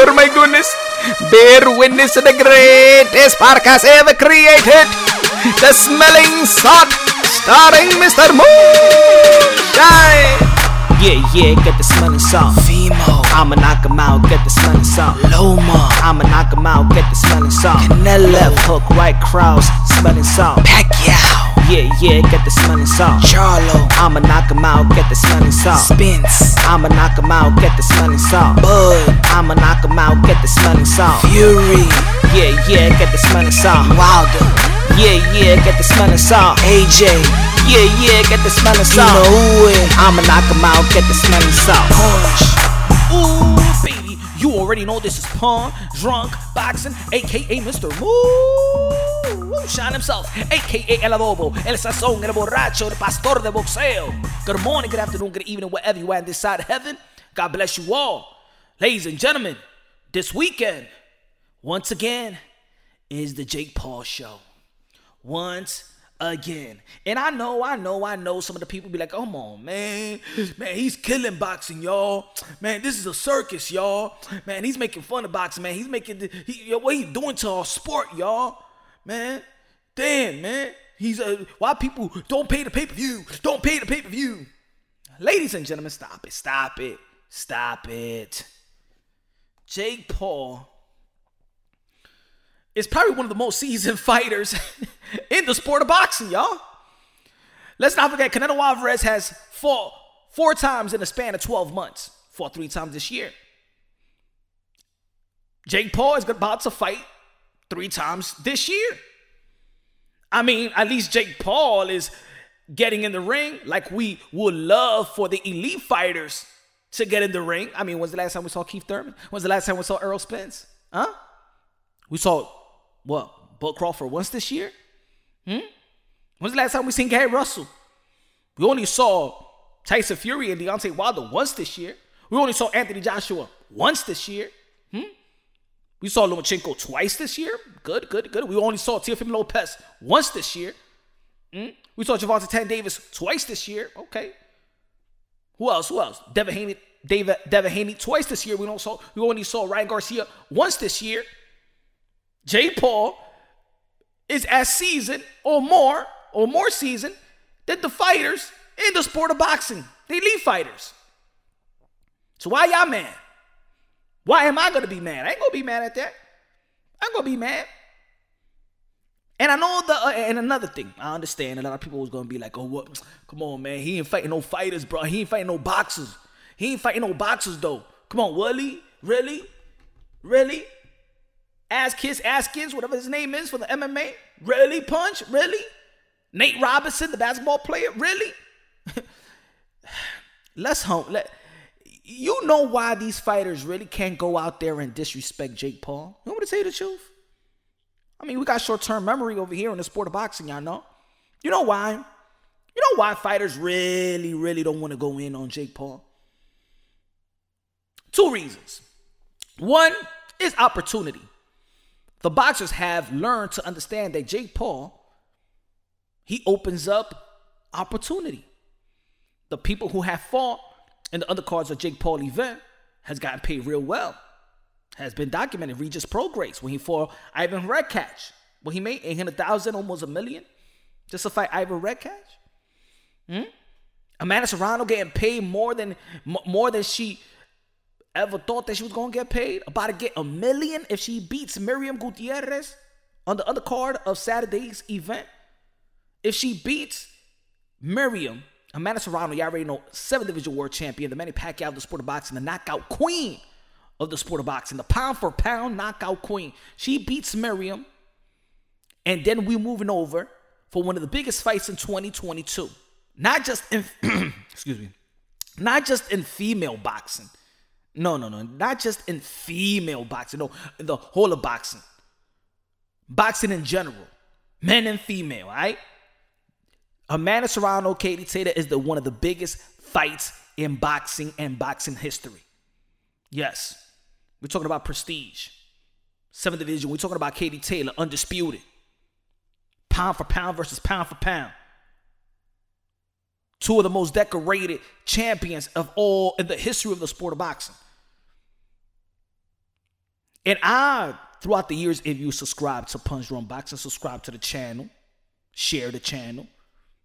Oh my goodness. Bear witness to the greatest park has ever created. The Smelling Salt, starring Mr. Moonshine. Yeah, yeah, get the smelling salt. Fimo, I'ma knock him out, get the smelling salt. Loma, I'ma knock him out, get the smelling salt. Canelo. Left hook, right cross, smelling salt. Pacquiao, Yeah, yeah, get the smelling salt. Charlo, I'ma knock him out, get the smelling salt. Spence, I'ma knock him out, get the smelling salt. Bud, I'ma knock him out, get the smelling salt. Fury, Yeah, yeah, get the smelling salt. Wilder, Yeah, yeah, get the smelling salt. AJ, Yeah, yeah, get the smelling you know it, I'ma knock him out, get the smelling salt. Punch, Ooh, baby, you already know this is Pawn, Drunk, Boxing, aka Mr. Moo. Shine himself, aka El Adobo, El Sazón, El Borracho, El Pastor de Boxeo. Good morning, good afternoon, good evening, wherever you are on this side of heaven. God bless you all. Ladies and gentlemen, this weekend, once again, is the Jake Paul Show. Once again. And I know, I know, I know some of the people be like, come on, man. Man, he's killing boxing, y'all. Man, this is a circus, y'all. Man, he's making fun of boxing, man. He's making, he, what he's doing to our sport, y'all. Man, damn, man. He's, uh, why people don't pay the pay-per-view? Don't pay the pay-per-view. Ladies and gentlemen, stop it, stop it, stop it. Jake Paul is probably one of the most seasoned fighters in the sport of boxing, y'all. Let's not forget, Canelo Alvarez has fought four times in a span of 12 months, fought three times this year. Jake Paul is about to fight three times this year. I mean, at least Jake Paul is getting in the ring like we would love for the elite fighters to get in the ring. I mean, when's the last time we saw Keith Thurman? When's the last time we saw Errol Spence? Huh? We saw what? Bud Crawford once this year? Hmm? When's the last time we seen Gary Russell? We only saw Tyson Fury and Deontay Wilder once this year. We only saw Anthony Joshua once this year. Hmm? We saw Lomachenko twice this year. Good, good, good. We only saw Teofimo Lopez once this year. Hmm? We saw Gervonta Tank Davis twice this year. Okay. Who else? Who else? Devin Haney, David, Devin Haney twice this year. We don't saw. We only saw Ryan Garcia once this year. Jay Paul is as seasoned or more or more seasoned than the fighters in the sport of boxing. The elite fighters. So why y'all mad? Why am I gonna be mad? I ain't gonna be mad at that. I'm gonna be mad. And I know the uh, and another thing, I understand a lot of people was gonna be like, "Oh, what? Come on, man, he ain't fighting no fighters, bro. He ain't fighting no boxers. He ain't fighting no boxers though. Come on, Willie, really, really? Ass Kiss, Askins, whatever his name is for the MMA, really? Punch, really? Nate Robinson, the basketball player, really? Let's home. Let you know why these fighters really can't go out there and disrespect Jake Paul. You want me to tell you the truth? I mean, we got short-term memory over here in the sport of boxing, y'all know. You know why? You know why fighters really, really don't want to go in on Jake Paul? Two reasons. One is opportunity. The boxers have learned to understand that Jake Paul, he opens up opportunity. The people who have fought in the undercards of Jake Paul event has gotten paid real well. Has been documented. Regis Prograis when he fought Ivan Redkach. When he made 800,000, almost a million, just to fight Ivan Redkach. Hmm? Amanda Serrano getting paid more than more than she ever thought that she was gonna get paid. About to get a million if she beats Miriam Gutierrez on the undercard of Saturday's event. If she beats Miriam, Amanda Serrano, you already know, seven division world champion, the Manny Pacquiao of the sport of boxing, the knockout queen of the sport of boxing, the pound for pound knockout queen. She beats Miriam, and then we moving over for one of the biggest fights in 2022. Not just in excuse me, not just in female boxing. No, no, no, not just in female boxing. No, the whole of boxing. Boxing in general, men and female. Right. Amanda Serrano, Katie Taylor is the one of the biggest fights in boxing and boxing history. Yes, we're talking about prestige. Seventh division. We're talking about Katie Taylor, undisputed. Pound for pound versus pound for pound. Two of the most decorated champions of all in the history of the sport of boxing. And I, throughout the years, if you subscribe to Punch Drunk Boxing, subscribe to the channel, share the channel,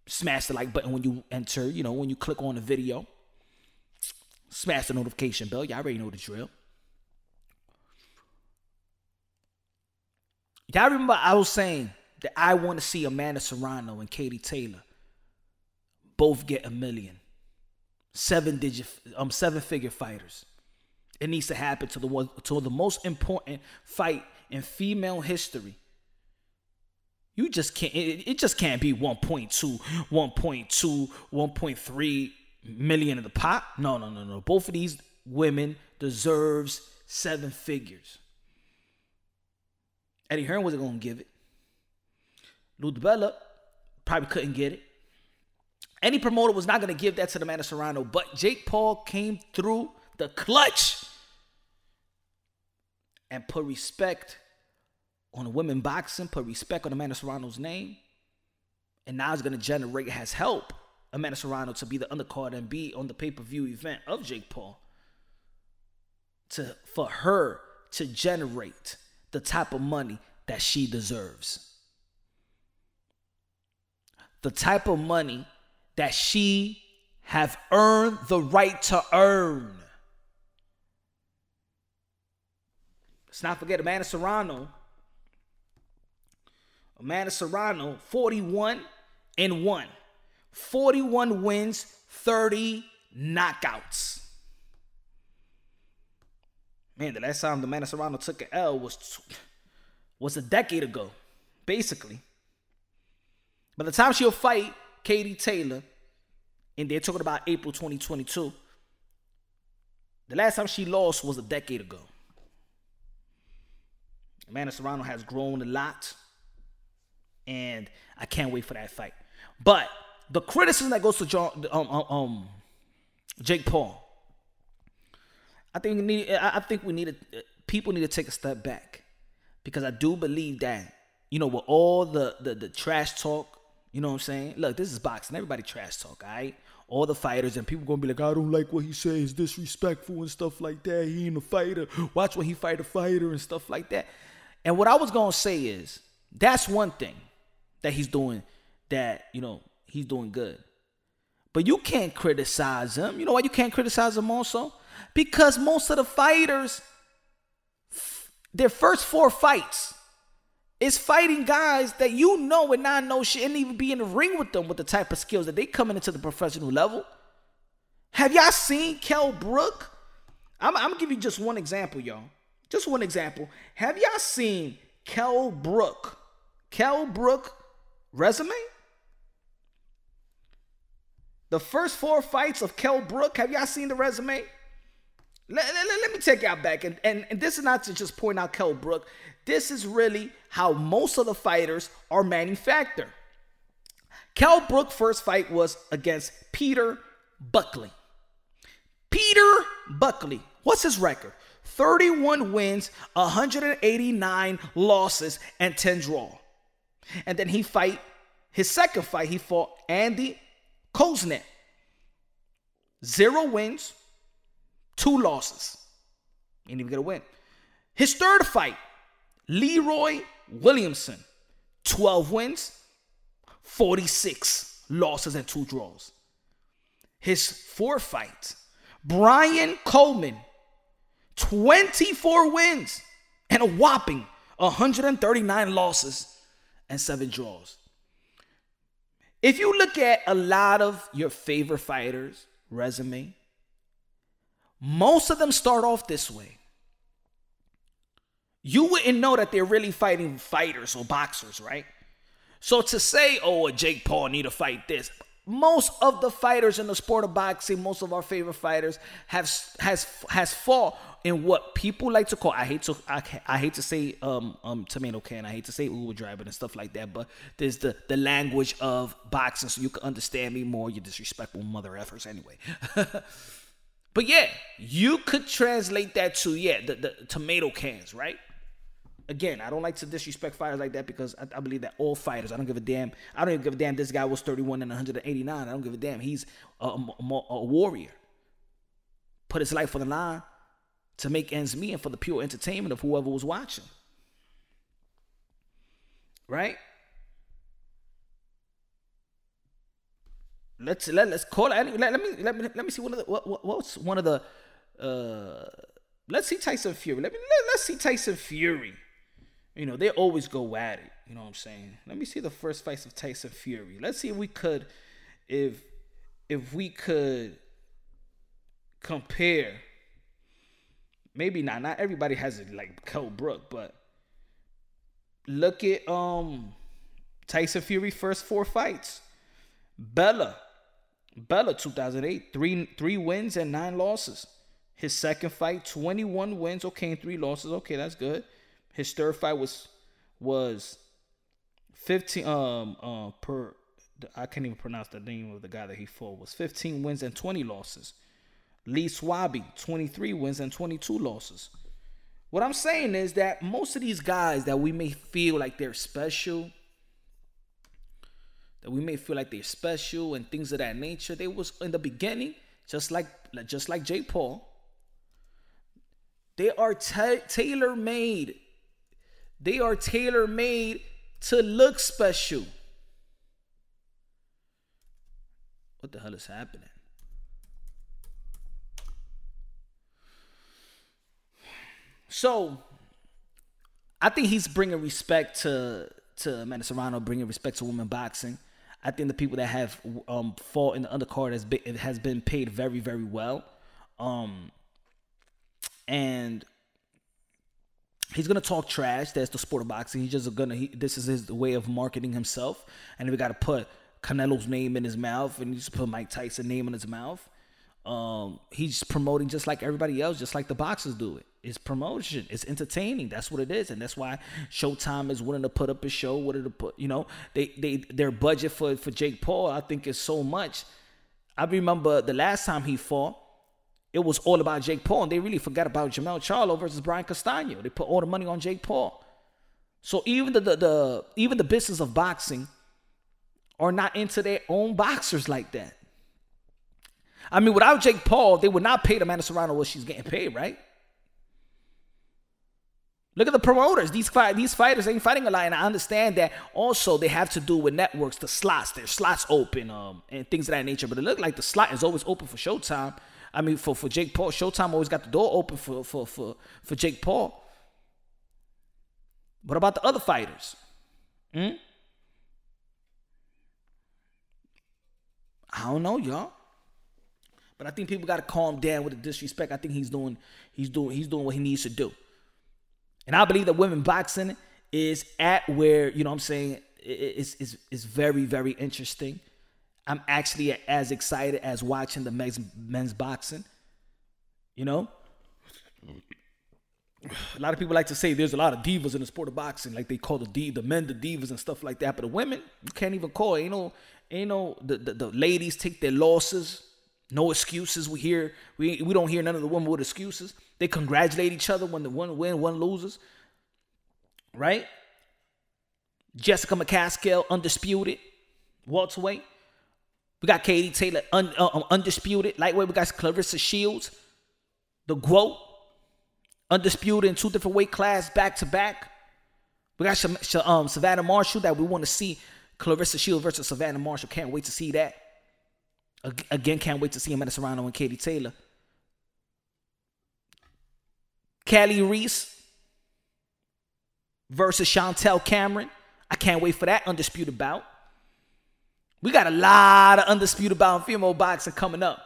smash the like button when you enter, you know, when you click on the video, smash the notification bell. Y'all already know the drill. Y'all remember I was saying that I want to see Amanda Serrano and Katie Taylor both get a million. Seven digit um seven figure fighters. It needs to happen to the one to the most important fight in female history. You just can't it, it just can't be 1.2, 1.2, 1.3 million in the pot. No, no, no, no. Both of these women deserves seven figures. Eddie Hearn wasn't gonna give it. Lou DiBella probably couldn't get it. Any promoter was not to give that to the man of Serrano, but Jake Paul came through the clutch and put respect on women boxing, put respect on Amanda Serrano's name, and now it's going to generate, has help Amanda Serrano to be the undercard and be on the pay per view event of Jake Paul. To for her to generate the type of money that she deserves, the type of money that she have earned the right to earn. Let's not forget Amanda Serrano. Amanda Serrano, 41 and 1. 41 wins, 30 knockouts. Man, the last time the Amanda Serrano took an L was was a decade ago, basically. By the time she'll fight Katie Taylor, and they're talking about April 2022. The last time she lost was a decade ago. Amanda Serrano has grown a lot, and I can't wait for that fight. But the criticism that goes to John, um, um, um Jake Paul, I think we need. I think we need. To, people need to take a step back because I do believe that you know with all the the, the trash talk you know what I'm saying? Look, this is boxing. Everybody trash talk, all right? All the fighters and people gonna be like, I don't like what he says, disrespectful and stuff like that. He ain't a fighter. Watch when he fight a fighter and stuff like that. And what I was gonna say is that's one thing that he's doing that, you know, he's doing good. But you can't criticize him. You know why you can't criticize him also? Because most of the fighters, their first four fights, is fighting guys that you know and not know shit and even be in the ring with them with the type of skills that they coming into the professional level. Have y'all seen Kell Brook? I'm, I'm gonna give you just one example, y'all. Just one example. Have y'all seen Kell Brook? Kell Brook resume? The first four fights of Kell Brook, have y'all seen the resume? Let, let, let, me take y'all back. And, and, and this is not to just point out Kell Brook. This is really how most of the fighters are manufactured. Kell Brook first fight was against Peter Buckley. Peter Buckley, what's his record? 31 wins, 189 losses, and 10 draw. And then he fight his second fight, he fought Andy Kousnet. Zero wins, two losses. Ain't even gonna win. His third fight, Leroy Williamson, 12 wins, 46 losses, and two draws. His fourth fight, Brian Coleman, 24 wins and a whopping 139 losses and seven draws. If you look at a lot of your favorite fighters' resume, most of them start off this way you wouldn't know that they're really fighting fighters or boxers, right? So to say, oh, Jake Paul need to fight this, most of the fighters in the sport of boxing, most of our favorite fighters have has has fought in what people like to call. I hate to I, I hate to say um um tomato can. I hate to say Uber driver and stuff like that. But there's the the language of boxing, so you can understand me more. You disrespectful mother effers anyway. but yeah, you could translate that to yeah the, the tomato cans, right? Again, I don't like to disrespect fighters like that because I, I, believe that all fighters, I don't give a damn. I don't even give a damn this guy was 31 and 189. I don't give a damn. He's a, a, a warrior. Put his life on the line to make ends meet and for the pure entertainment of whoever was watching. Right? Let's let, let's call it. Let, let me let me let me see of the what, what what's one of the uh let's see Tyson Fury. Let me let, let's see Tyson Fury. You know, they always go at it. You know what I'm saying? Let me see the first fights of Tyson Fury. Let's see if we could if if we could compare maybe not not everybody has it like Kell Brook, but look at um Tyson Fury first four fights. Bella. Bella 2008, three three wins and nine losses. His second fight, 21 wins, okay, and three losses. Okay, that's good. His third fight was was 15 um uh per I can't even pronounce the name of the guy that he fought was 15 wins and 20 losses. Lee Swaby, 23 wins and 22 losses. What I'm saying is that most of these guys that we may feel like they're special, that we may feel like they're special and things of that nature, they was in the beginning just like just like Jay Paul. They are ta- tailor made. They are tailor made to look special. What the hell is happening? So, I think he's bringing respect to to Amanda Serrano, bringing respect to women boxing. I think the people that have um, fought in the undercard has been has been paid very very well, um, and he's gonna talk trash. That's the sport of boxing. He's just gonna. He, this is his way of marketing himself, and we got to put Canelo's name in his mouth, and he's put Mike Tyson name in his mouth. Um, he's promoting just like everybody else, just like the boxers do it. It's promotion. It's entertaining. That's what it is, and that's why Showtime is willing to put up a show. What to put, you know, they they their budget for for Jake Paul, I think, is so much. I remember the last time he fought, it was all about Jake Paul, and they really forgot about Jermell Charlo versus Brian Castano. They put all the money on Jake Paul. So even the, the, the even the business of boxing are not into their own boxers like that. I mean, without Jake Paul, they would not pay the Amanda Serrano what she's getting paid, right? Look at the promoters. These fight, these fighters ain't fighting a lot, and I understand that. Also, they have to do with networks, the slots. Their slots open, um, and things of that nature. But it looked like the slot is always open for Showtime. I mean, for for Jake Paul, Showtime always got the door open for for for for Jake Paul. What about the other fighters? Hmm? I don't know, y'all. But I think people got to calm down with the disrespect. I think he's doing he's doing he's doing what he needs to do. And I believe that women boxing is at where, you know what I'm saying, it's, is is very very interesting. I'm actually as excited as watching the men's men's boxing. You know? A lot of people like to say there's a lot of divas in the sport of boxing, like they call the the men the divas and stuff like that. But the women, you can't even call. Ain't no, ain't no. The, the, the ladies take their losses no excuses. We hear we we don't hear none of the women with excuses. They congratulate each other when the one win, one loses. Right? Jessica McCaskill, undisputed. welterweight. We got Katie Taylor, un, uh, um, undisputed. Lightweight, we got Claressa Shields. The GOAT, undisputed in two different weight class, back to back. We got um, Savannah Marshall that we want to see. Claressa Shields versus Savannah Marshall. Can't wait to see that. Again, can't wait to see Amanda Serrano and Katie Taylor. Kali Reis versus Chantel Cameron. I can't wait for that undisputed bout. We got a lot of undisputed bout in female boxing coming up.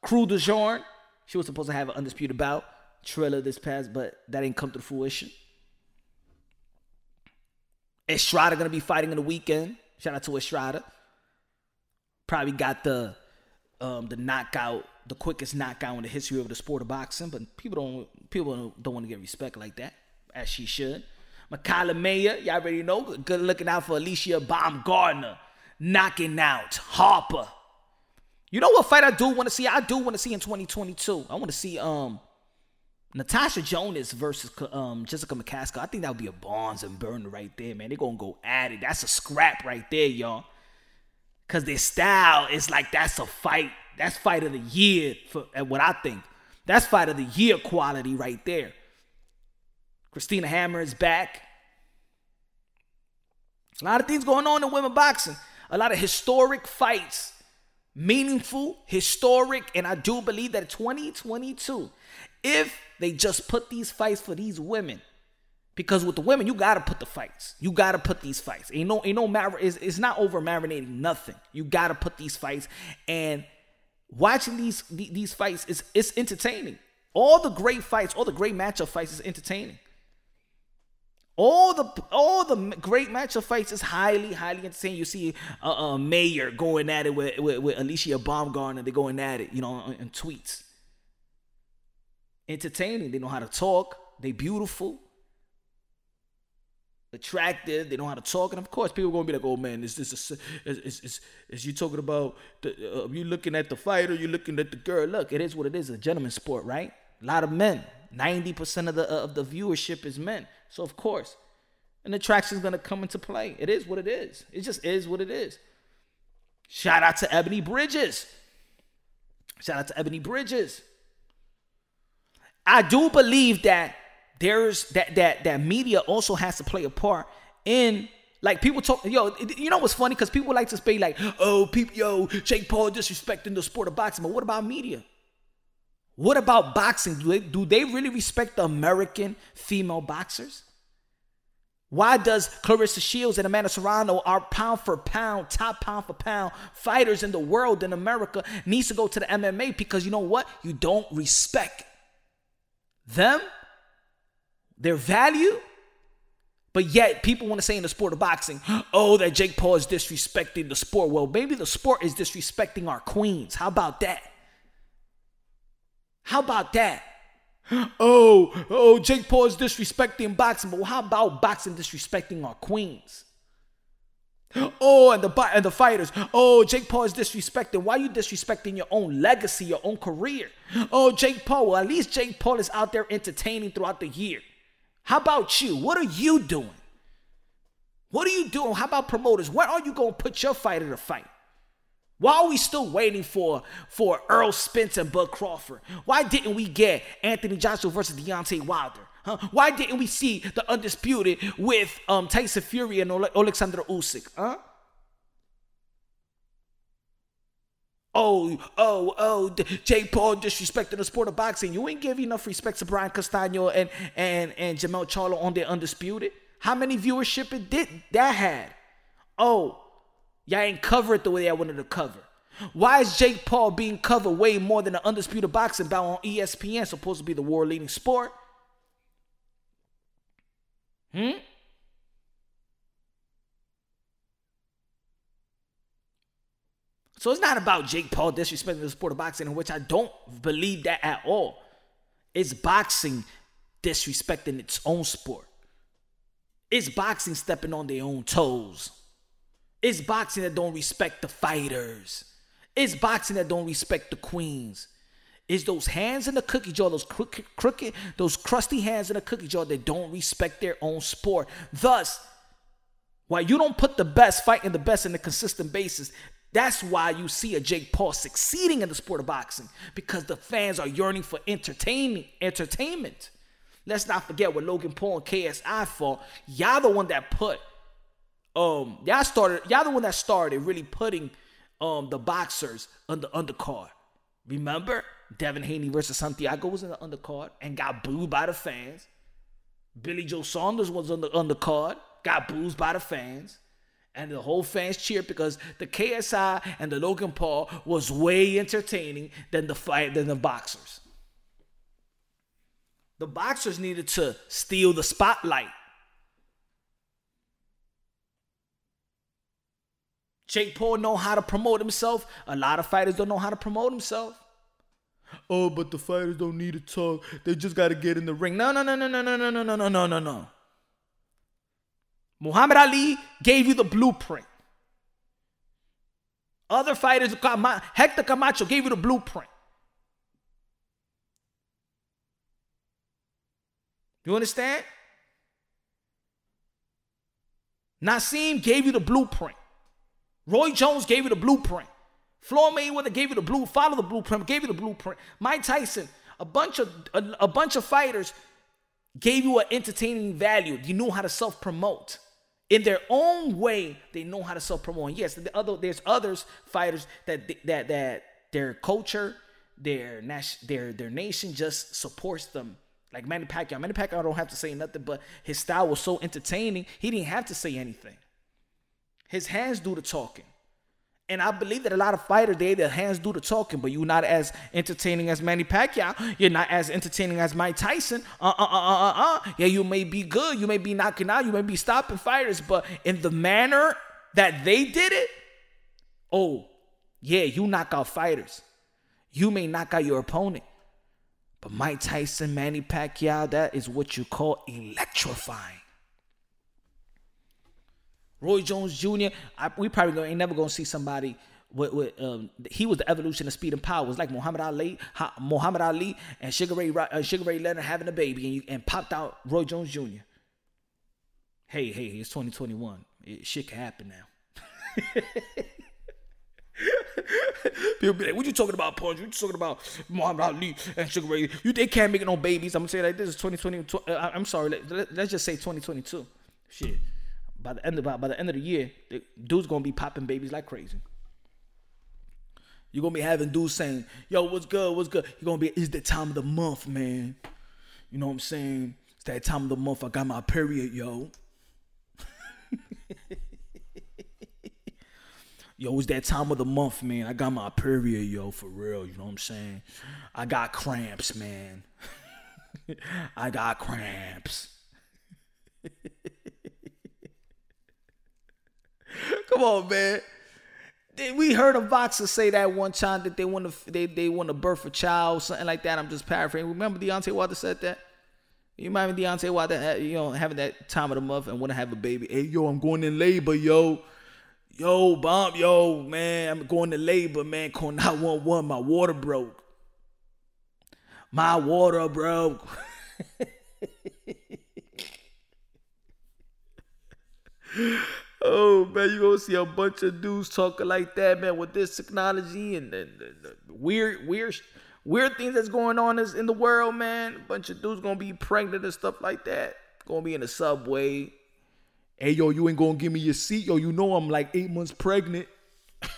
Crews-Dezurn, she was supposed to have an undisputed bout. Triller this past, but that didn't come to fruition. Estrada gonna be fighting in the weekend. Shout out to Estrada. Probably got the um, the knockout, the quickest knockout in the history of the sport of boxing. But people don't people don't, want to get respect like that, as she should. Mikaela Mayer, y'all already know. Good looking out for Alycia Baumgardner, knocking out Harper. You know what fight I do want to see? I do want to see in 2022. I want to see um Natasha Jonas versus um, Jessica McCaskill. I think that would be a bonds and burn right there, man. They're gonna go at it. That's a scrap right there, y'all. Cause their style is like that's a fight. That's fight of the year for what I think. That's fight of the year quality right there. Christina Hammer is back. A lot of things going on in women boxing. A lot of historic fights. Meaningful, historic, and I do believe that 2022, if they just put these fights for these women, because with the women, you gotta put the fights. You gotta put these fights. Ain't no, ain't no mar- it's, it's not over marinating nothing. You gotta put these fights. And watching these these fights is it's entertaining. All the great fights, all the great matchup fights is entertaining. All the all the great matchup fights is highly highly entertaining. You see a, a Mayer going at it with, with, with Alycia Baumgardner. They're going at it, you know, in, tweets. Entertaining. They know how to talk. They beautiful attractive. They know how to talk, and of course, people are gonna be like, "Oh man, is this is is is, is you talking about the, uh, you looking at the fighter? You looking at the girl? Look, it is what it is. A gentleman sport, right? A lot of men. Ninety percent of the uh, of the viewership is men. So of course, an attraction is gonna come into play. It is what it is. It just is what it is. Shout out to Ebony Bridges. Shout out to Ebony Bridges. I do believe that there's that that that media also has to play a part in like people talk, yo, you know what's funny? Because people like to say like, oh, people, yo, Jake Paul disrespecting the sport of boxing. But what about media? What about boxing? Do they, do they really respect the American female boxers? Why does Claressa Shields and Amanda Serrano are pound for pound, top pound for pound fighters in the world in America needs to go to the MMA? Because you know what? You don't respect them their value, but yet people want to say in the sport of boxing, oh, that Jake Paul is disrespecting the sport. Well, maybe the sport is disrespecting our queens. How about that? How about that? Oh, oh, Jake Paul is disrespecting boxing, but how about boxing disrespecting our queens? Oh, and the and the fighters. Oh, Jake Paul is disrespecting. Why are you disrespecting your own legacy, your own career? Oh, Jake Paul. Well, at least Jake Paul is out there entertaining throughout the year. How about you? What are you doing? What are you doing? How about promoters? Where are you going to put your fighter to fight? Why are we still waiting for for Errol Spence and Bud Crawford? Why didn't we get Anthony Joshua versus Deontay Wilder? Huh? Why didn't we see the undisputed with um, Tyson Fury and Ole- Alexander Usyk? Huh? Oh, oh, oh, Jake Paul disrespecting the sport of boxing. You ain't give enough respect to Brian Castano and and and Jermell Charlo on their undisputed. How many viewership it did that had? Oh, y'all ain't cover it the way I wanted to cover. Why is Jake Paul being covered way more than an undisputed boxing bout on ESPN, supposed to be the world leading sport? Hmm? So it's not about Jake Paul disrespecting the sport of boxing, in which I don't believe that at all. It's boxing disrespecting its own sport. It's boxing stepping on their own toes. It's boxing that don't respect the fighters. It's boxing that don't respect the queens. It's those hands in the cookie jar, those crooked, crooked, those crusty hands in the cookie jar that don't respect their own sport. Thus, while you don't put the best fighting the best in a consistent basis, that's why you see a Jake Paul succeeding in the sport of boxing because the fans are yearning for entertainment. Entertainment. Let's not forget what Logan Paul and KSI fought. Y'all the one that put um y'all started y'all the one that started really putting um the boxers on the undercard. Remember Devin Haney versus Santiago was in the undercard and got booed by the fans. Billy Joe Saunders was on the undercard, got booed by the fans and the whole fans cheered because the KSI and the Logan Paul was way entertaining than the fight than the boxers. The boxers needed to steal the spotlight. Jake Paul know how to promote himself. A lot of fighters don't know how to promote himself. Oh, but the fighters don't need to talk. They just got to get in the ring. No, no, no, no, no, no, no, no, no, no, no, no. Muhammad Ali gave you the blueprint. Other fighters, Hector Camacho gave you the blueprint. You understand? Naseem gave you the blueprint. Roy Jones gave you the blueprint. Floyd Mayweather gave you the blue, follow the blueprint, gave you the blueprint. Mike Tyson, A bunch of a, a bunch of fighters gave you an entertaining value. You know how to self promote in their own way. They know how to self promote. Yes, the other there's others fighters that that that their culture, their their their nation just supports them. Like Manny Pacquiao. Manny Pacquiao don't have to say nothing, but his style was so entertaining. He didn't have to say anything. His hands do the talking. And I believe that a lot of fighters, they their hands do the talking, but you're not as entertaining as Manny Pacquiao. You're not as entertaining as Mike Tyson. Uh uh uh uh uh. uh. Yeah, you may be good, you may be knocking out, you may be stopping fighters, but in the manner that they did it, oh, yeah, you knock out fighters. You may knock out your opponent. But Mike Tyson, Manny Pacquiao, that is what you call electrifying. Roy Jones Jr. I, we probably ain't never gonna see somebody with, with um, he was the evolution of speed and power. It was like Muhammad Ali, ha, Muhammad Ali and Sugar Ray uh, Sugar Ray Leonard having a baby, and, and popped out Roy Jones Jr. Hey, hey, it's 2021. It, shit can happen now. People be like, "What you talking about, Punch? What you talking about, Muhammad Ali and Sugar Ray? You they can't make no babies." I'm gonna say like this is 2020. Uh, I'm sorry. Let, us let, just say 2022. Shit by the end of by, the end of the year, the dude's gonna be popping babies like crazy. You're gonna be having dudes saying, "Yo, what's good? What's good?" You're gonna be, "It's the time of the month, man." You know what I'm saying? It's that time of the month. I got my period, yo. yo, it's that time of the month, man. I got my period, yo, for real. You know what I'm saying? I got cramps, man. I got cramps. Come on, man. We heard a boxer say that one time that they want to they, they want to birth a child, something like that. I'm just paraphrasing. Remember Deontay Wilder said that? You remember Deontay Wilder, uh, you know, having that time of the month and want to have a baby. Hey, yo, I'm going in labor, yo. Yo, bomb, yo, man, I'm going to labor, man. Call 911, my water broke. My water broke. Oh man, you gonna see a bunch of dudes talking like that, man, with this technology and, and, and weird, weird, weird things that's going on in the world, man. A bunch of dudes gonna be pregnant and stuff like that. Gonna be in the subway. Hey yo, you ain't gonna give me your seat, yo. You know I'm like eight months pregnant.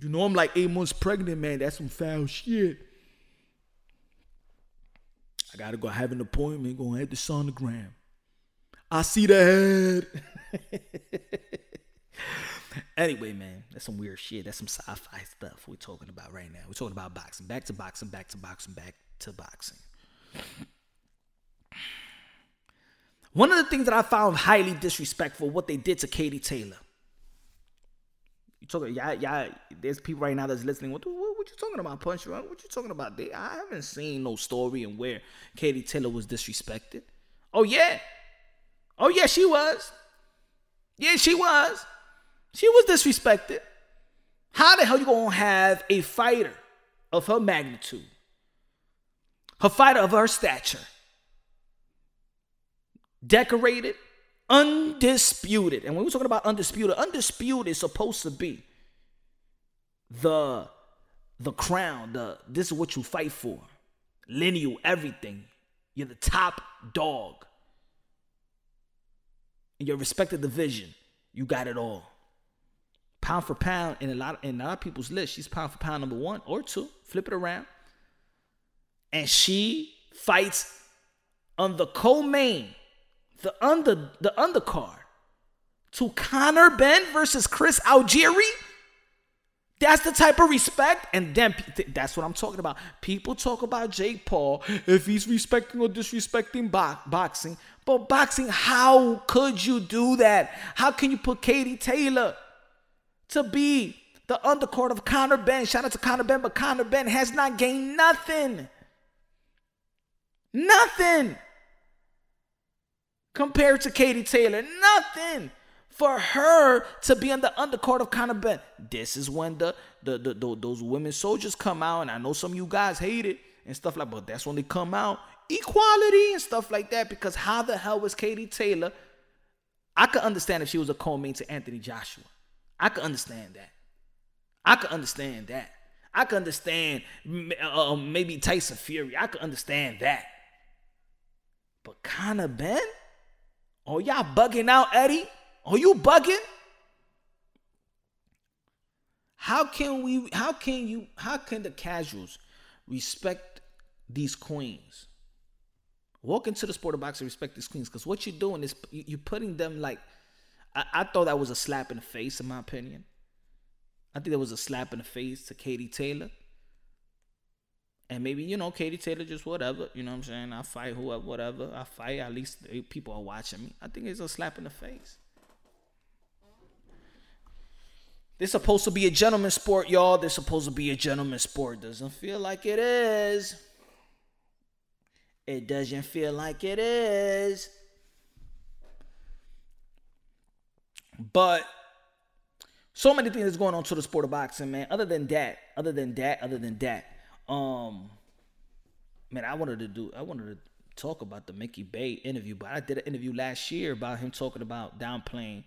you know I'm like eight months pregnant, man. That's some foul shit. I gotta go have an appointment, gonna have the sonogram. I see the head. anyway, man, that's some weird shit. That's some sci-fi stuff we're talking about right now. We're talking about boxing. Back to boxing, back to boxing, back to boxing. One of the things that I found highly disrespectful, what they did to Katie Taylor. You talking, yeah, yeah. There's people right now that's listening. What, what, what you talking about, Punch? Run? What you talking about? They, I haven't seen no story and where Katie Taylor was disrespected. Oh yeah, oh yeah, she was. Yeah, she was. She was disrespected. How the hell you gonna have a fighter of her magnitude, a fighter of her stature, decorated, undisputed. And when we're talking about undisputed, undisputed is supposed to be the the crown, the this is what you fight for. Lineal, everything. You're the top dog. In your respected division, you got it all. Pound for pound, in a lot in a lot of people's list, she's pound for pound number one or two. Flip it around. And she fights on the co-main the under the undercard to Conor Benn versus Chris Algieri. That's the type of respect, and then that's what I'm talking about. People talk about Jake Paul if he's respecting or disrespecting bo- boxing, but boxing, how could you do that? How can you put Katie Taylor to be the undercard of Conor Benn? Shout out to Conor Benn, but Conor Benn has not gained nothing. Nothing compared to Katie Taylor. Nothing for her to be on the undercard of Conor Benn. This is when the, the, the, the, those women soldiers come out, and I know some of you guys hate it and stuff like, but that's when they come out equality and stuff like that. Because how the hell was Katie Taylor? I could understand if she was a co-main to Anthony Joshua. I could understand that. I could understand that. I could understand uh, um, maybe Tyson Fury. I could understand that. But Conor Benn? Oh, y'all bugging out, Eddie? Are you bugging? How can we how can you how can the casuals respect these queens? Walk into the sport of boxing, respect these queens, because what you're doing is you're putting them like I, I thought that was a slap in the face, in my opinion. I think that was a slap in the face to Katie Taylor. And maybe, you know, Katie Taylor just whatever, you know what I'm saying? I fight whoever, whatever. I fight, at least people are watching me. I think it's a slap in the face. This supposed to be a gentleman sport, y'all. This supposed to be a gentleman sport. Doesn't feel like it is. It doesn't feel like it is. But so many things going on to the sport of boxing, man. Other than that, other than that, other than that, um, man, I wanted to do, I wanted to talk about the Mickey Bey interview, but I did an interview last year about him talking about downplaying,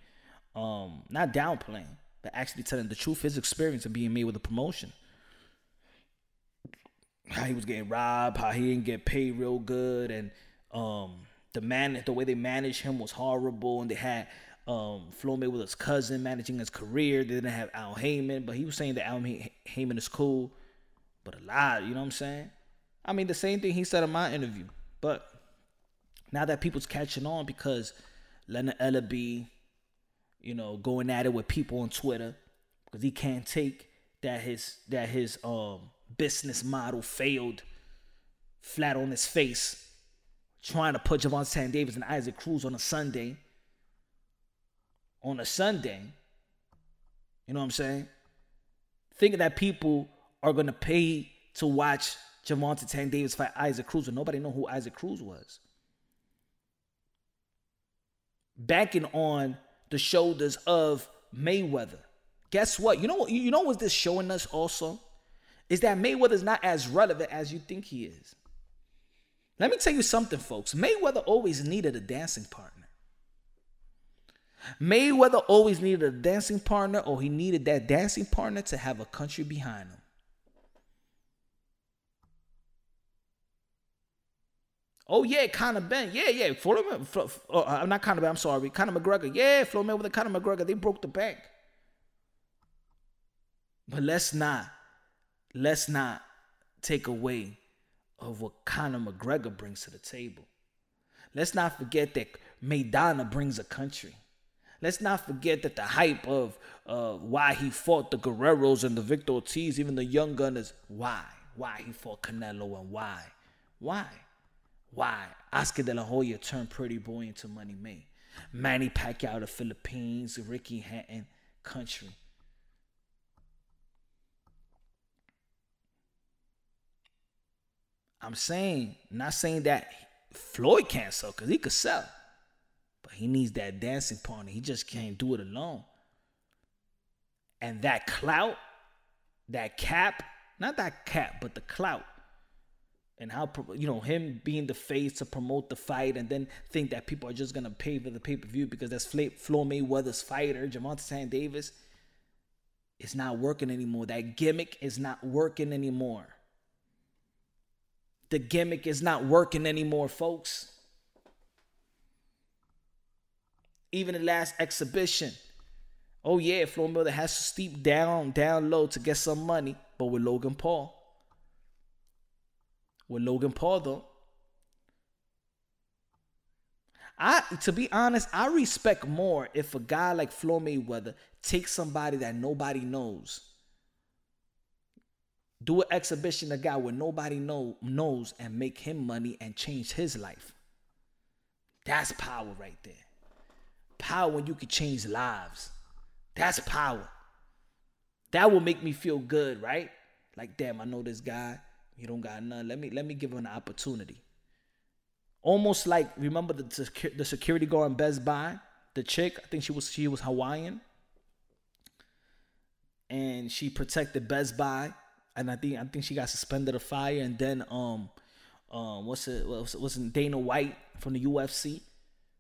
um, not downplaying, but actually telling the truth, his experience of being made with a promotion. How he was getting robbed, how he didn't get paid real good, and um, the man, the way they managed him was horrible, and they had um, Floyd Mayweather's cousin managing his career. They didn't have Al Haymon, but he was saying that Al Haymon is cool, but a lot, you know what I'm saying? I mean, the same thing he said in my interview. But now that people's catching on because Leonard Ellerbe, you know, going at it with people on Twitter because he can't take that his that his um business model failed flat on his face, trying to put Gervonta Tank Davis and Isaac Cruz on a Sunday on a Sunday, you know what I'm saying? Thinking that people are gonna pay to watch Gervonta Tank Davis fight Isaac Cruz, and nobody know who Isaac Cruz was. Backing on the shoulders of Mayweather. Guess what? You know what? You know what this showing us also is that Mayweather's not as relevant as you think he is. Let me tell you something, folks. Mayweather always needed a dancing partner. Mayweather always needed a dancing partner, or he needed that dancing partner to have a country behind him. Oh yeah, Conor Benn. Yeah, yeah. Floyd, Flo, uh, not Conor Benn. I'm sorry, Conor McGregor. Yeah, Floyd Mayweather, with Conor McGregor. They broke the bank. But let's not, let's not take away of what Conor McGregor brings to the table. Let's not forget that Maidana brings a country. Let's not forget that the hype of uh, why he fought the Guerreros and the Victor Ortiz, even the young gunners, why? Why he fought Canelo and why? Why? Why? Oscar De La Hoya turned Pretty Boy into Money May. Manny Pacquiao, the Philippines, Ricky Hatton, country. I'm saying, not saying that Floyd can't sell, because he could sell. But he needs that dancing partner. He just can't do it alone. And that clout, that cap, not that cap, but the clout. And how, you know, him being the face to promote the fight and then think that people are just to pay for the pay per view because that's Floyd Mayweather's fighter, Gervonta Tank Davis. It's not working anymore. That gimmick is not working anymore. The gimmick is not working anymore, folks. Even the last exhibition. Oh yeah, Floyd Mayweather has to steep down, down low to get some money, but with Logan Paul. With Logan Paul though. I to be honest, I respect more if a guy like Floyd Mayweather takes somebody that nobody knows. Do an exhibition a guy where nobody know, knows and make him money and change his life. That's power right there. Power when you can change lives. That's power. That will make me feel good, right? Like, damn, I know this guy. He don't got none. Let me let me give him an opportunity. Almost like remember the the security guard in Best Buy, the chick. I think she was she was Hawaiian, and she protected Best Buy, and I think I think she got suspended a fire, and then um um what's it what's, what's it, Dana White from the UFC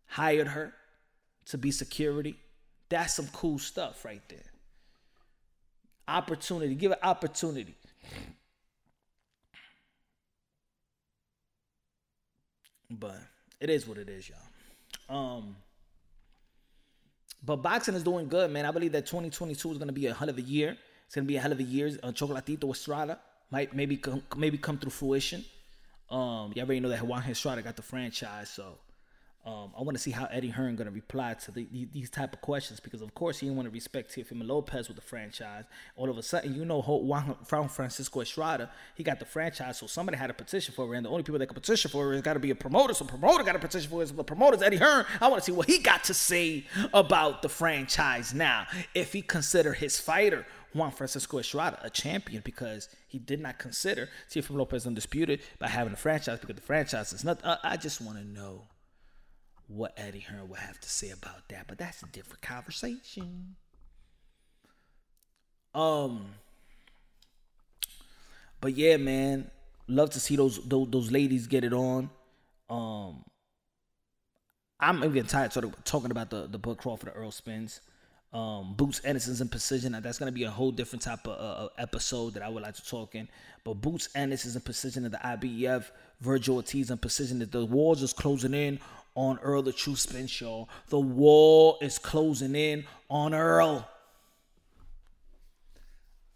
hired her to be security. That's some cool stuff right there. Opportunity. Give it opportunity. But it is what it is, y'all. Um, but boxing is doing good, man. I believe that 2022 is gonna be a hell of a year. It's gonna be a hell of a year. Uh, Chocolatito Estrada might maybe come, maybe come through fruition. Um, you already know that Juan Estrada got the franchise, so um, I want to see how Eddie Hearn going to reply to the, these type of questions because, of course, he didn't want to respect Teofimo Lopez with the franchise. All of a sudden, you know, Juan Francisco Estrada, he got the franchise, so somebody had a petition for it, and the only people that can petition for it has got to be a promoter. So, promoter got a petition for it. So the promoter's Eddie Hearn. I want to see what he got to say about the franchise now. If he consider his fighter Juan Francisco Estrada a champion because he did not consider Teofimo Lopez undisputed by having a franchise because the franchise is not. I just want to know what Eddie Hearn would have to say about that, but that's a different conversation. Um, but yeah, man, love to see those those, those ladies get it on. Um, I'm even tired sort of talking about the the Bud Crawford Errol Spence. Um, Boots Ennis's in position. That's going to be a whole different type of uh, episode that I would like to talk in. But Boots is in position of the IBF. Vergil Ortiz in Precision. that the walls is closing in on Errol the True Spence Show. The wall is closing in on Errol.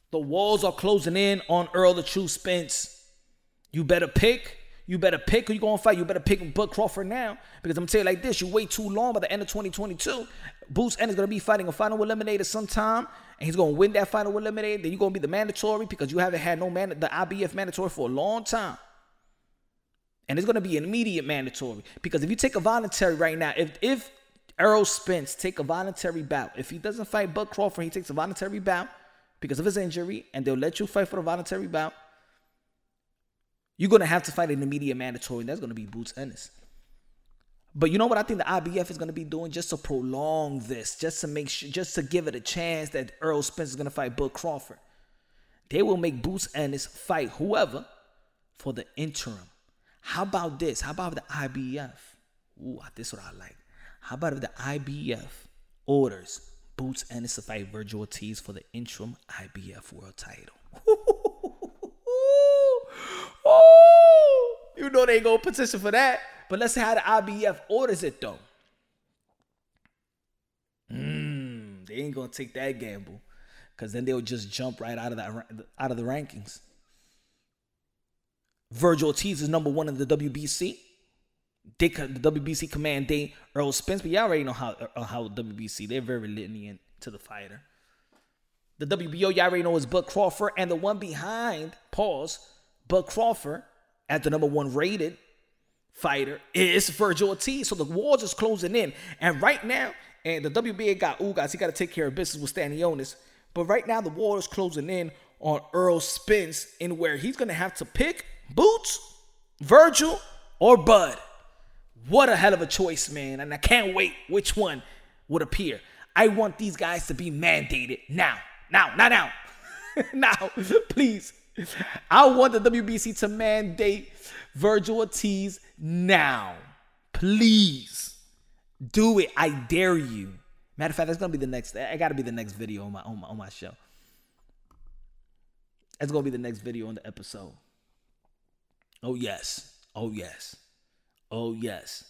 The walls are closing in on Errol the True Spence. You better pick. You better pick who you gonna fight. You better pick Bud Crawford now. Because I'm telling you like this, you wait too long by the end of 2022. Boots Ennis gonna be fighting a final eliminator sometime, and he's gonna win that final eliminator. Then you're gonna be the mandatory because you haven't had no man the IBF mandatory for a long time. And it's going to be an immediate mandatory because if you take a voluntary right now, if if Errol Spence take a voluntary bout, if he doesn't fight Bud Crawford, he takes a voluntary bout because of his injury, and they'll let you fight for the voluntary bout. You're going to have to fight an immediate mandatory, and that's going to be Boots Ennis. But you know what I think the IBF is going to be doing just to prolong this, just to make sure, just to give it a chance that Errol Spence is going to fight Bud Crawford. They will make Boots Ennis fight whoever for the interim. How about this? How about the IBF? Ooh, this is what I like. How about if the IBF orders Boots Ennis to fight Vergil Ortiz for the interim IBF world title? you know they ain't gonna petition for that. But let's see how the IBF orders it though. Mm, they ain't gonna take that gamble, cause then they'll just jump right out of that out of the rankings. Vergil Ortiz is number one in the WBC. They, the WBC command they Errol Spence, but y'all already know how uh, how WBC they're very lenient to the fighter. The WBO y'all already know is Bud Crawford, and the one behind pause Bud Crawford at the number one rated fighter is Vergil Ortiz. So the walls is closing in, and right now, and the WBA got Ugas, he got to take care of business with Stanionis. But right now, the wall is closing in on Errol Spence, in where he's gonna have to pick Boots, Vergil, or Bud. What a hell of a choice, man. And I can't wait which one would appear. I want these guys to be mandated now. Now, not now. now, please. I want the WBC to mandate Vergil Ortiz now. Please. Do it. I dare you. Matter of fact, that's gonna be the next. I gotta be the next video on my on my, on my show. That's gonna be the next video on the episode. Oh, yes. Oh, yes. Oh, yes.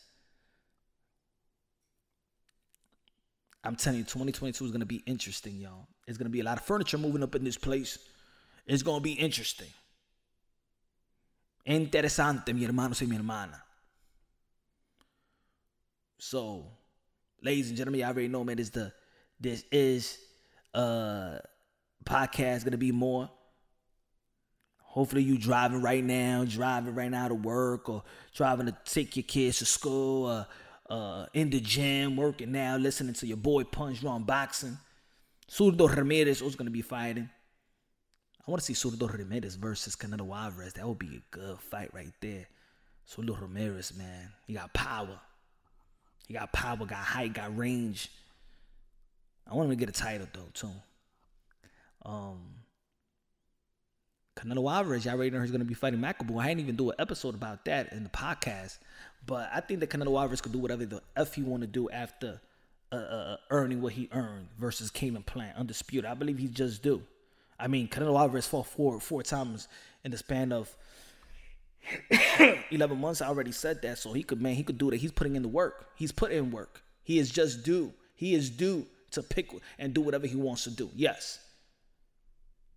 I'm telling you, 2022 is going to be interesting, y'all. It's going to be a lot of furniture moving up in this place. It's going to be interesting. Interesante, mi hermano y mi hermana. So, ladies and gentlemen, y'all already know, man, this the this is uh podcast gonna be more Hopefully you driving right now, driving right now to work, or driving to take your kids to school, or uh, in the gym, working now, listening to your boy Punch on boxing. Zurdo Ramirez who's gonna be fighting. I want to see Zurdo Ramirez versus Canelo Alvarez. That would be a good fight right there. Zurdo Ramirez, man, he got power. He got power, got height, got range. I want him to get a title though too. Um, Canelo Alvarez, y'all already know he's going to be fighting Makabu. I didn't even do an episode about that in the podcast. But I think that Canelo Alvarez could do whatever the F he want to do after uh, uh, uh, earning what he earned versus Caleb Plant, undisputed. I believe he just do. I mean, Canelo Alvarez fought four four times in the span of 11 months. I already said that. So he could, man, he could do that. He's putting in the work. He's put in work. He is just due. He is due to pick and do whatever he wants to do. Yes.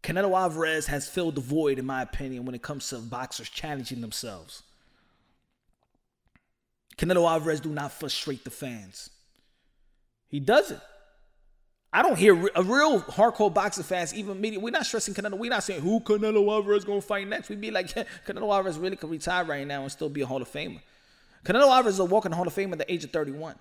Canelo Alvarez has filled the void, in my opinion, when it comes to boxers challenging themselves. Canelo Alvarez do not frustrate the fans. He doesn't. I don't hear a real hardcore boxing fans, even media. We're not stressing Canelo. We're not saying who Canelo Alvarez gonna fight next. We'd be like, yeah, Canelo Alvarez really could retire right now and still be a Hall of Famer. Canelo Alvarez is a walking Hall of Famer at the age of 31.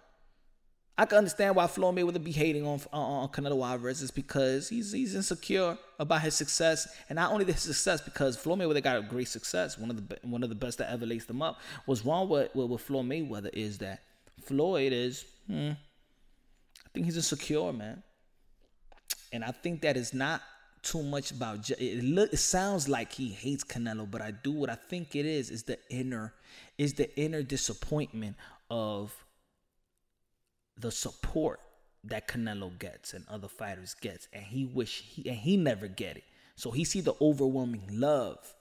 I can understand why Floyd Mayweather be hating on, on Canelo Alvarez is because he's he's insecure about his success, and not only his success because Floyd Mayweather got a great success, one of the one of the best that ever laced them up. What's wrong with with, with Floyd Mayweather is that Floyd is, hmm, I think he's insecure, man. And I think that is not too much about it. Look, it sounds like he hates Canelo, but I do what I think it is is the inner is the inner disappointment of the support that Canelo gets and other fighters gets, and he wish he and he never get it. So he see the overwhelming love,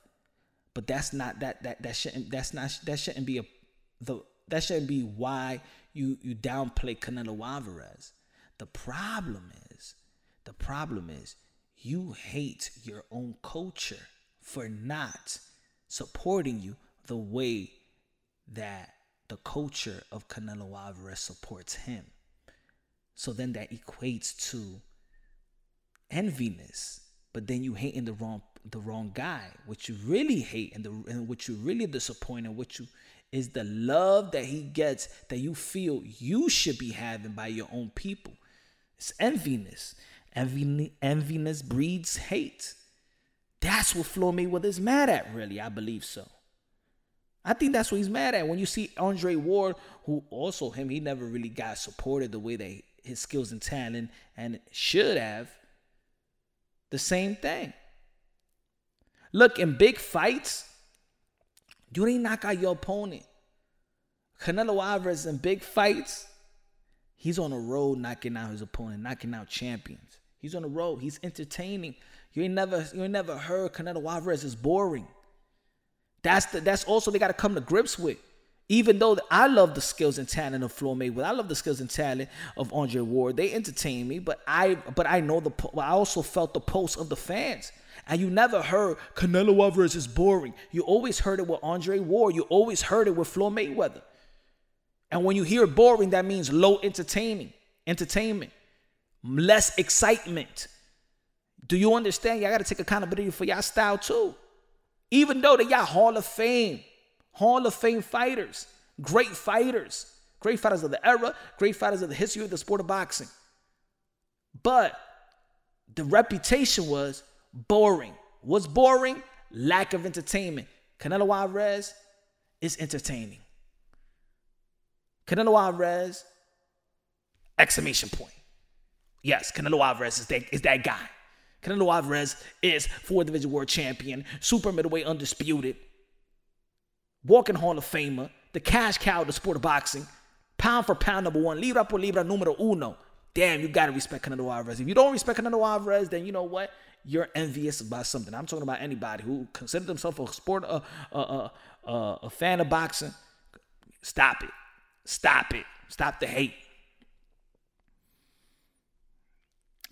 but that's not that that that shouldn't that's not that shouldn't be a the that shouldn't be why you you downplay Canelo Alvarez. The problem is the problem is you hate your own culture for not supporting you the way that the culture of Canelo Alvarez supports him. So then that equates to enviness. But then you hate in the wrong the wrong guy. What you really hate and the and what you really disappoint and what you is the love that he gets that you feel you should be having by your own people. It's enviness. Envy, enviness breeds hate. That's what Floyd Mayweather is mad at, really. I believe so. I think that's what he's mad at. When you see Andre Ward, who also him, he never really got supported the way that his skills and talent and should have. The same thing. Look, in big fights, you ain't knock out your opponent. Canelo Alvarez in big fights, he's on the road knocking out his opponent, knocking out champions. He's on the road. He's entertaining. You ain't never you ain't never heard Canelo Alvarez is boring. That's the that's also they got to come to grips with. Even though I love the skills and talent of Floyd Mayweather, I love the skills and talent of Andre Ward. They entertain me, but I but I know the I also felt the pulse of the fans. And you never heard Canelo Alvarez is boring. You always heard it with Andre Ward. You always heard it with Floyd Mayweather. And when you hear boring, that means low entertaining, entertainment less excitement. Do you understand? Y'all got to take accountability for y'all style too. Even though they y'all Hall of Fame, Hall of Fame fighters, great fighters, great fighters of the era, great fighters of the history of the sport of boxing. But the reputation was boring. What's boring? Lack of entertainment. Canelo Alvarez is entertaining. Canelo Alvarez, exclamation point. Yes, Canelo Alvarez is that, is that guy. Canelo Alvarez is four division world champion, super middleweight undisputed, walking Hall of Famer, the cash cow of the sport of boxing, pound for pound number one, libra por libra numero uno. Damn, you gotta respect Canelo Alvarez. If you don't respect Canelo Alvarez, then you know what? You're envious about something. I'm talking about anybody who considers themselves a sport, uh, uh, uh, uh, a fan of boxing. Stop it. Stop it. Stop the hate.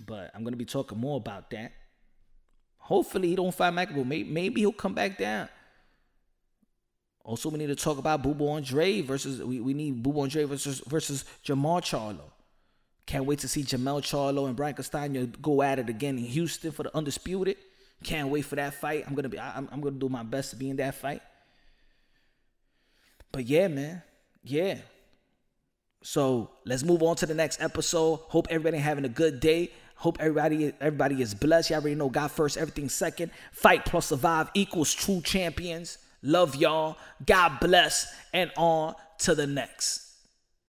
But I'm gonna be talking more about that. Hopefully he don't fight Makabu. Maybe, maybe he'll come back down. Also, we need to talk about Bubu Andre versus we, we need Bubu Andre versus versus Jermall Charlo. Can't wait to see Jermell Charlo and Brian Castano go at it again in Houston for the undisputed. Can't wait for that fight. I'm gonna be I'm, I'm gonna do my best to be in that fight. But yeah, man. Yeah. So let's move on to the next episode. Hope everybody having a good day. Hope everybody everybody is blessed. Y'all already know God first, everything second. Fight plus survive equals true champions. Love y'all. God bless. And on to the next.